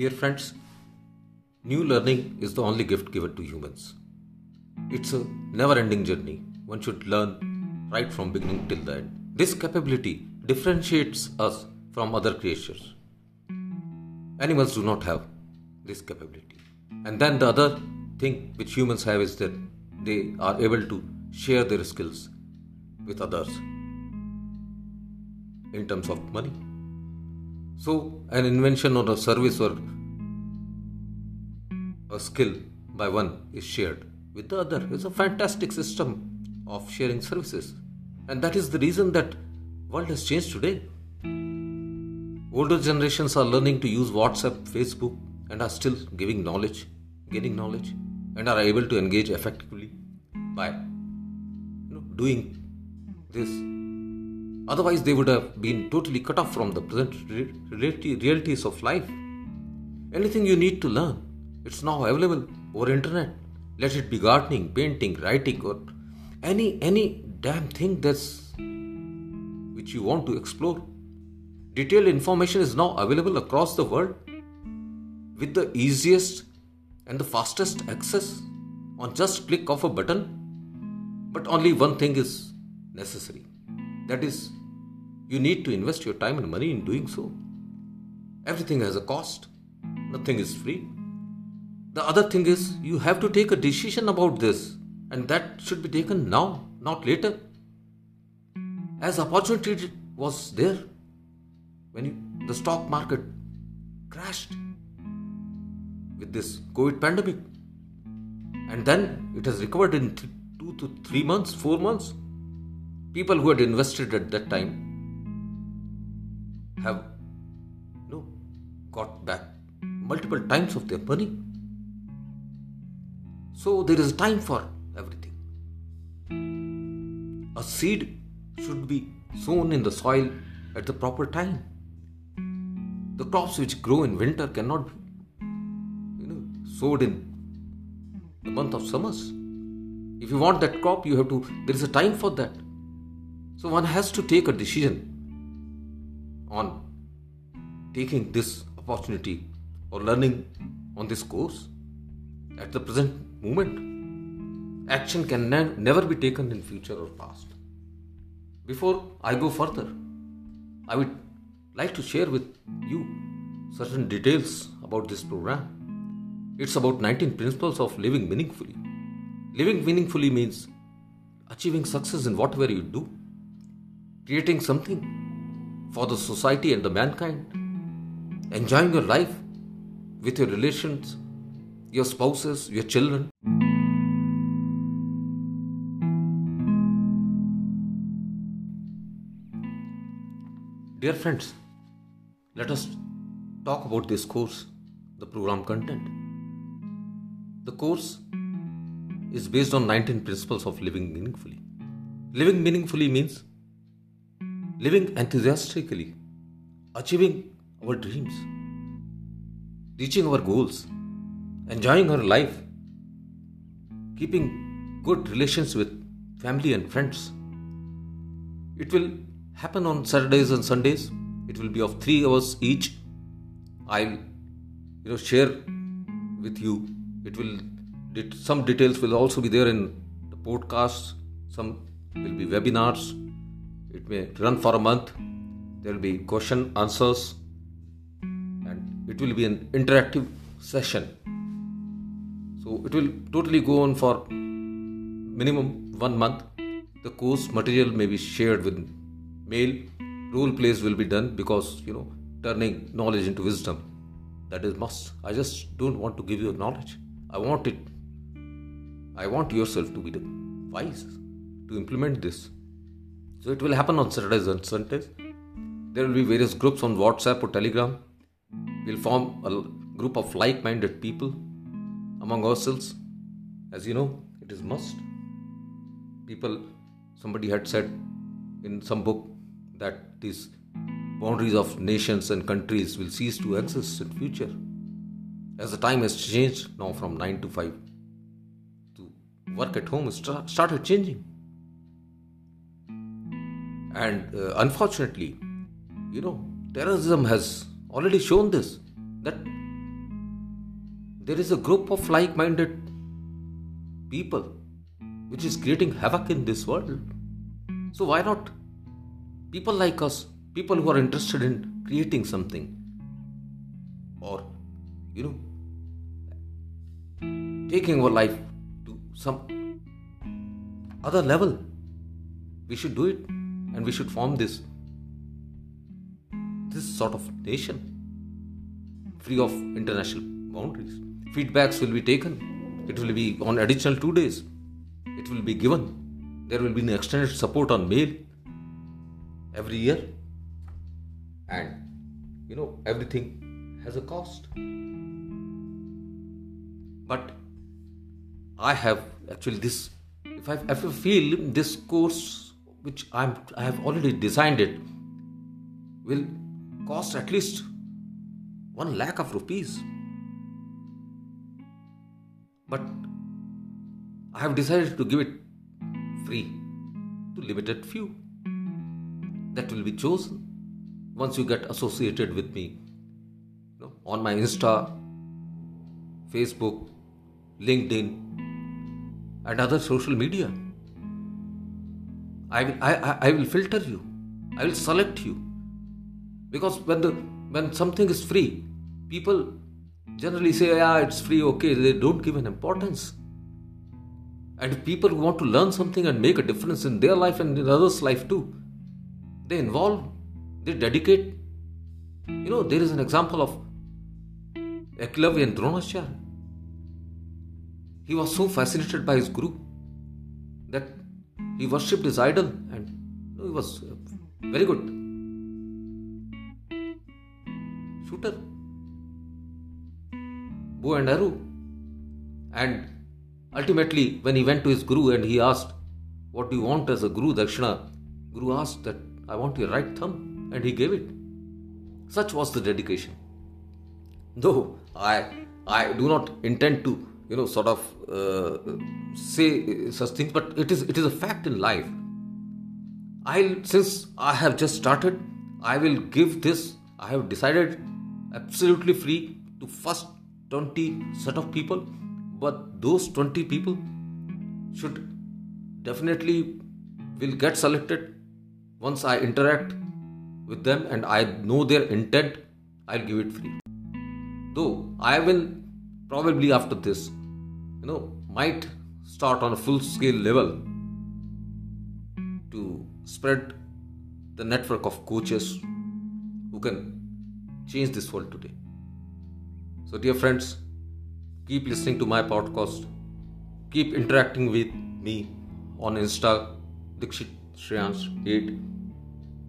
Dear friends, new learning is the only gift given to humans. It's a never ending journey. One should learn right from beginning till the end. This capability differentiates us from other creatures. Animals do not have this capability. And then the other thing which humans have is that they are able to share their skills with others in terms of money. So, an invention or a service or a skill by one is shared with the other. It's a fantastic system of sharing services. And that is the reason that world has changed today. Older generations are learning to use WhatsApp, Facebook, and are still giving knowledge, gaining knowledge, and are able to engage effectively by you know, doing this Otherwise, they would have been totally cut off from the present realities of life. Anything you need to learn, it's now available over internet. Let it be gardening, painting, writing, or any any damn thing that's which you want to explore. Detailed information is now available across the world with the easiest and the fastest access on just click of a button. But only one thing is necessary. That is you need to invest your time and money in doing so. Everything has a cost, nothing is free. The other thing is, you have to take a decision about this, and that should be taken now, not later. As opportunity was there when you, the stock market crashed with this COVID pandemic, and then it has recovered in th- two to three months, four months. People who had invested at that time have you know, got back multiple times of their money. So there is time for everything. A seed should be sown in the soil at the proper time. The crops which grow in winter cannot be you know, sowed in the month of summers. If you want that crop, you have to, there is a time for that. So one has to take a decision on taking this opportunity or learning on this course at the present moment action can ne- never be taken in future or past. Before i go further i would like to share with you certain details about this program. It's about 19 principles of living meaningfully. Living meaningfully means achieving success in whatever you do creating something for the society and the mankind. Enjoying your life with your relations, your spouses, your children. Dear friends, let us talk about this course, the program content. The course is based on 19 principles of living meaningfully. Living meaningfully means living enthusiastically, achieving our dreams, reaching our goals, enjoying our life, keeping good relations with family and friends. It will happen on Saturdays and Sundays. It will be of three hours each. I'll you know share with you. It will some details will also be there in the podcasts. Some will be webinars it may run for a month. There will be question answers, and it will be an interactive session. So it will totally go on for minimum one month. The course material may be shared with mail. Role plays will be done because you know turning knowledge into wisdom. That is must. I just don't want to give you knowledge. I want it. I want yourself to be the wise to implement this. So it will happen on Saturdays and Sundays. There will be various groups on WhatsApp or Telegram. We'll form a group of like minded people among ourselves. As you know, it is must. People, somebody had said in some book that these boundaries of nations and countries will cease to exist in future. As the time has changed now from 9 to 5 to work at home started changing and uh, unfortunately, you know, terrorism has already shown this that there is a group of like minded people which is creating havoc in this world. So, why not people like us, people who are interested in creating something or, you know, taking our life to some other level? We should do it and we should form this this sort of nation free of international boundaries. Feedbacks will be taken. It will be on additional two days. It will be given. There will be an extended support on mail every year. And you know, everything has a cost. But I have actually this if I, if I feel this course which I'm I have already designed it will cost at least one lakh of rupees. But I have decided to give it free to limited few that will be chosen once you get associated with me you know, on my Insta, Facebook, LinkedIn, and other social media. I will, I, I, will filter you. I will select you. Because when the when something is free people generally say yeah it's free okay. They don't give an importance. And people who want to learn something and make a difference in their life and in others life too they involve they dedicate. You know there is an example of Eklavya Dronacharya. He was so fascinated by his guru that he worshipped his idol and he was uh, very good shooter, bow and arrow. And ultimately, when he went to his guru and he asked, What do you want as a guru, Dakshina? Guru asked that, I want your right thumb, and he gave it. Such was the dedication. Though I, I do not intend to, you know, sort of uh, say such things, but it is, it is a fact in life. I, since I have just started, I will give this. I have decided absolutely free to first 20 set of people but those 20 people should definitely will get selected once i interact with them and i know their intent i'll give it free though i will probably after this you know might start on a full scale level to spread the network of coaches who can change this world today. So, dear friends, keep listening to my podcast, keep interacting with me on Insta, Dikshit Shreyans 8.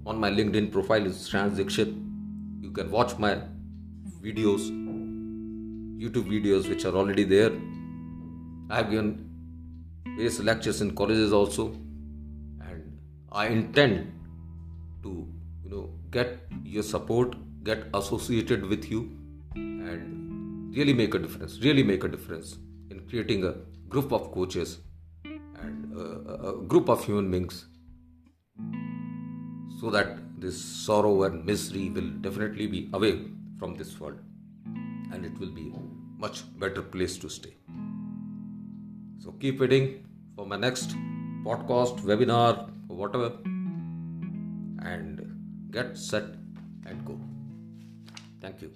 On my LinkedIn profile is Shreyans Dikshit. You can watch my videos, YouTube videos, which are already there. I have given various lectures in colleges also, and I intend to, you know, get your support get associated with you and really make a difference really make a difference in creating a group of coaches and a, a group of human beings so that this sorrow and misery will definitely be away from this world and it will be a much better place to stay so keep waiting for my next podcast webinar or whatever and get set and go Thank you.